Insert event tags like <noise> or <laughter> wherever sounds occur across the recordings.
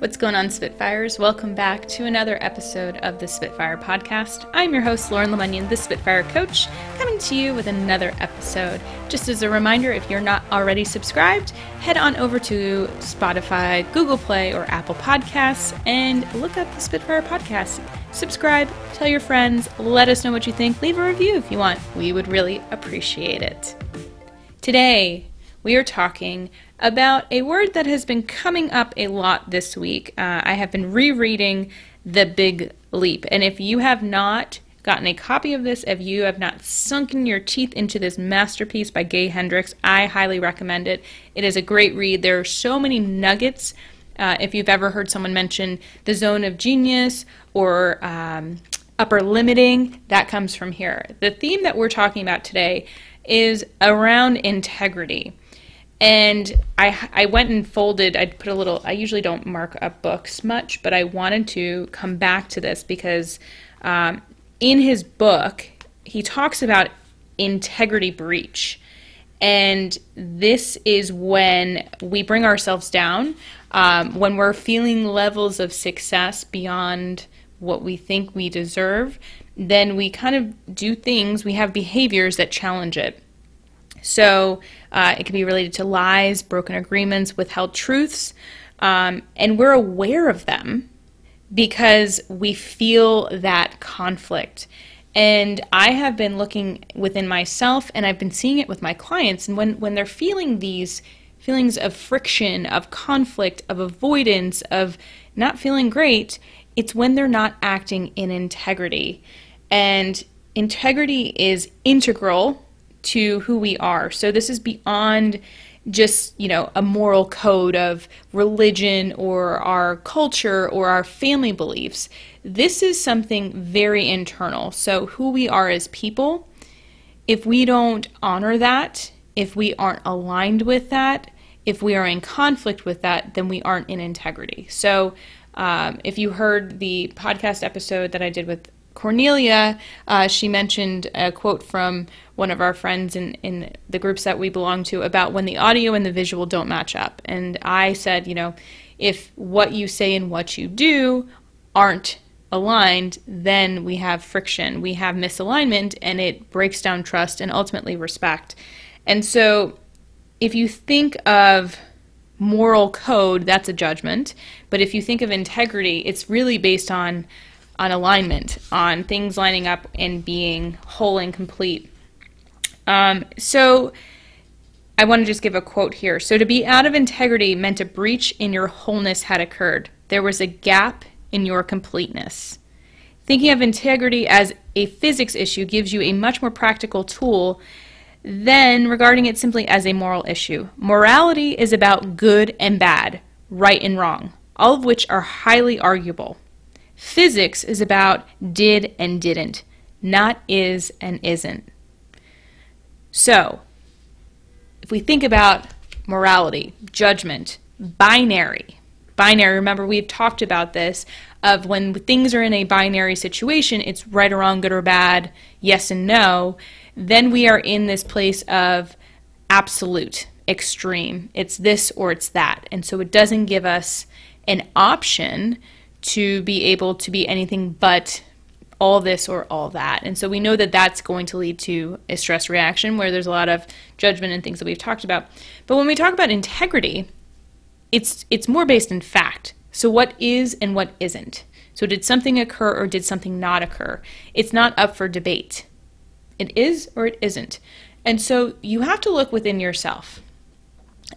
What's going on, Spitfires? Welcome back to another episode of the Spitfire Podcast. I'm your host, Lauren Lemunion, the Spitfire Coach, coming to you with another episode. Just as a reminder, if you're not already subscribed, head on over to Spotify, Google Play, or Apple Podcasts and look up the Spitfire Podcast. Subscribe, tell your friends, let us know what you think, leave a review if you want. We would really appreciate it. Today, we are talking about a word that has been coming up a lot this week. Uh, I have been rereading The Big Leap, and if you have not gotten a copy of this, if you have not sunken your teeth into this masterpiece by Gay Hendricks, I highly recommend it. It is a great read. There are so many nuggets. Uh, if you've ever heard someone mention the zone of genius or um, upper limiting, that comes from here. The theme that we're talking about today is around integrity. And I, I went and folded, I put a little, I usually don't mark up books much, but I wanted to come back to this because um, in his book, he talks about integrity breach. And this is when we bring ourselves down, um, when we're feeling levels of success beyond what we think we deserve, then we kind of do things, we have behaviors that challenge it. So uh, it can be related to lies, broken agreements, withheld truths, um, and we're aware of them because we feel that conflict. And I have been looking within myself and I've been seeing it with my clients. And when, when they're feeling these feelings of friction, of conflict, of avoidance, of not feeling great, it's when they're not acting in integrity. And integrity is integral to who we are. So this is beyond just, you know, a moral code of religion or our culture or our family beliefs. This is something very internal. So who we are as people, if we don't honor that, if we aren't aligned with that, if we are in conflict with that, then we aren't in integrity. So, um, if you heard the podcast episode that I did with Cornelia, uh, she mentioned a quote from one of our friends in, in the groups that we belong to about when the audio and the visual don't match up. And I said, you know, if what you say and what you do aren't aligned, then we have friction, we have misalignment, and it breaks down trust and ultimately respect. And so if you think of moral code, that's a judgment. But if you think of integrity, it's really based on on alignment, on things lining up and being whole and complete. Um, so I want to just give a quote here. So to be out of integrity meant a breach in your wholeness had occurred. There was a gap in your completeness. Thinking of integrity as a physics issue gives you a much more practical tool than regarding it simply as a moral issue. Morality is about good and bad, right and wrong, all of which are highly arguable. Physics is about did and didn't, not is and isn't. So, if we think about morality, judgment, binary, binary, remember we've talked about this of when things are in a binary situation, it's right or wrong, good or bad, yes and no, then we are in this place of absolute, extreme. It's this or it's that. And so it doesn't give us an option to be able to be anything but all this or all that. And so we know that that's going to lead to a stress reaction where there's a lot of judgment and things that we've talked about. But when we talk about integrity, it's it's more based in fact. So what is and what isn't. So did something occur or did something not occur? It's not up for debate. It is or it isn't. And so you have to look within yourself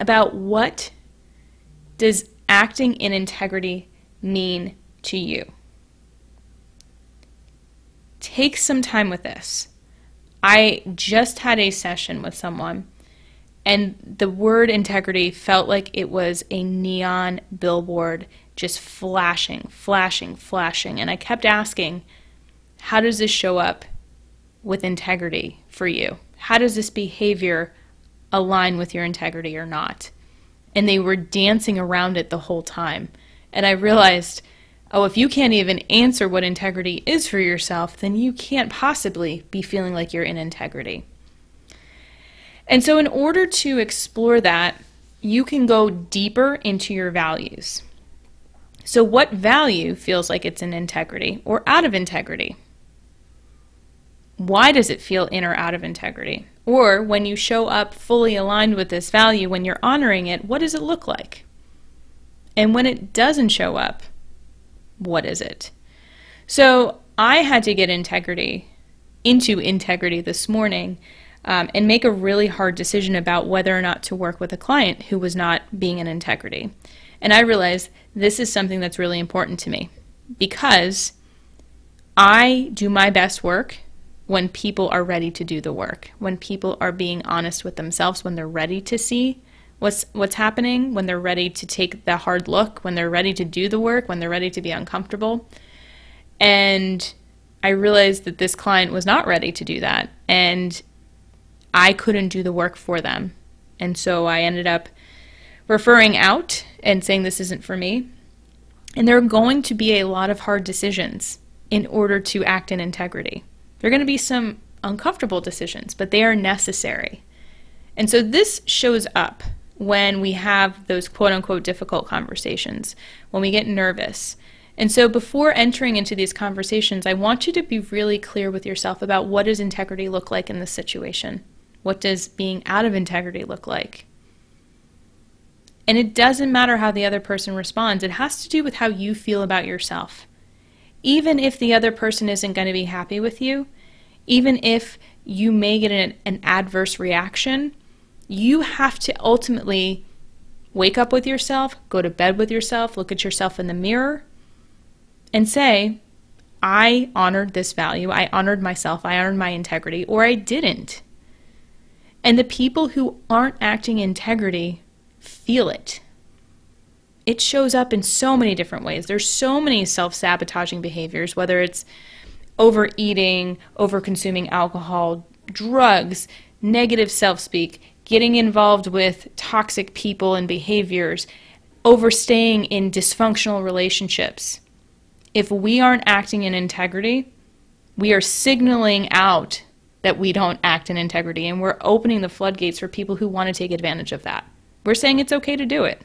about what does acting in integrity mean to you? Take some time with this. I just had a session with someone, and the word integrity felt like it was a neon billboard just flashing, flashing, flashing. And I kept asking, how does this show up with integrity for you? How does this behavior align with your integrity or not? And they were dancing around it the whole time. And I realized, oh, if you can't even answer what integrity is for yourself, then you can't possibly be feeling like you're in integrity. And so, in order to explore that, you can go deeper into your values. So, what value feels like it's in integrity or out of integrity? Why does it feel in or out of integrity? Or when you show up fully aligned with this value, when you're honoring it, what does it look like? And when it doesn't show up, what is it? So I had to get integrity into integrity this morning um, and make a really hard decision about whether or not to work with a client who was not being in integrity. And I realized this is something that's really important to me because I do my best work when people are ready to do the work, when people are being honest with themselves, when they're ready to see what's what's happening, when they're ready to take the hard look, when they're ready to do the work, when they're ready to be uncomfortable. And I realized that this client was not ready to do that and I couldn't do the work for them. And so I ended up referring out and saying this isn't for me. And there are going to be a lot of hard decisions in order to act in integrity. There are going to be some uncomfortable decisions, but they are necessary. And so this shows up when we have those quote unquote difficult conversations, when we get nervous. And so before entering into these conversations, I want you to be really clear with yourself about what does integrity look like in this situation? What does being out of integrity look like? And it doesn't matter how the other person responds, it has to do with how you feel about yourself. Even if the other person isn't going to be happy with you, even if you may get an, an adverse reaction, you have to ultimately wake up with yourself, go to bed with yourself, look at yourself in the mirror, and say, I honored this value, I honored myself, I honored my integrity, or I didn't. And the people who aren't acting integrity feel it. It shows up in so many different ways. There's so many self sabotaging behaviors, whether it's overeating, over consuming alcohol, drugs, negative self speak, getting involved with toxic people and behaviors, overstaying in dysfunctional relationships. If we aren't acting in integrity, we are signaling out that we don't act in integrity and we're opening the floodgates for people who want to take advantage of that. We're saying it's okay to do it.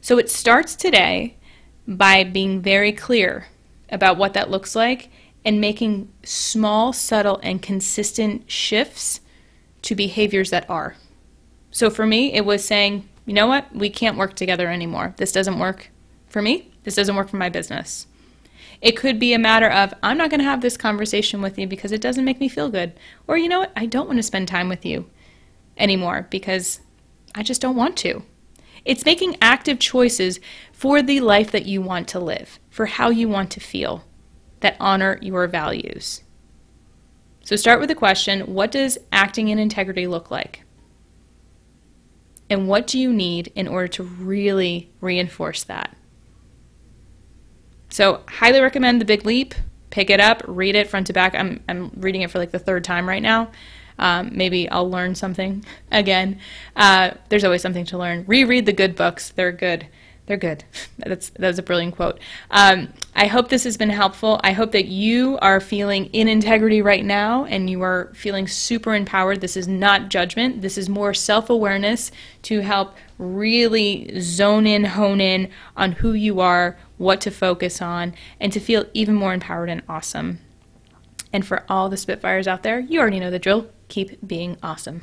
So it starts today by being very clear about what that looks like and making small, subtle, and consistent shifts to behaviors that are. So for me, it was saying, you know what, we can't work together anymore. This doesn't work for me. This doesn't work for my business. It could be a matter of, I'm not going to have this conversation with you because it doesn't make me feel good. Or, you know what, I don't want to spend time with you anymore because I just don't want to. It's making active choices for the life that you want to live, for how you want to feel, that honor your values. So start with the question what does acting in integrity look like? And what do you need in order to really reinforce that? So, highly recommend The Big Leap. Pick it up, read it front to back. I'm, I'm reading it for like the third time right now. Um, maybe I'll learn something <laughs> again. Uh, there's always something to learn. Reread the good books, they're good they're good. That's that was a brilliant quote. Um, I hope this has been helpful. I hope that you are feeling in integrity right now and you are feeling super empowered. This is not judgment. This is more self awareness to help really zone in, hone in on who you are, what to focus on, and to feel even more empowered and awesome. And for all the Spitfires out there, you already know the drill. Keep being awesome.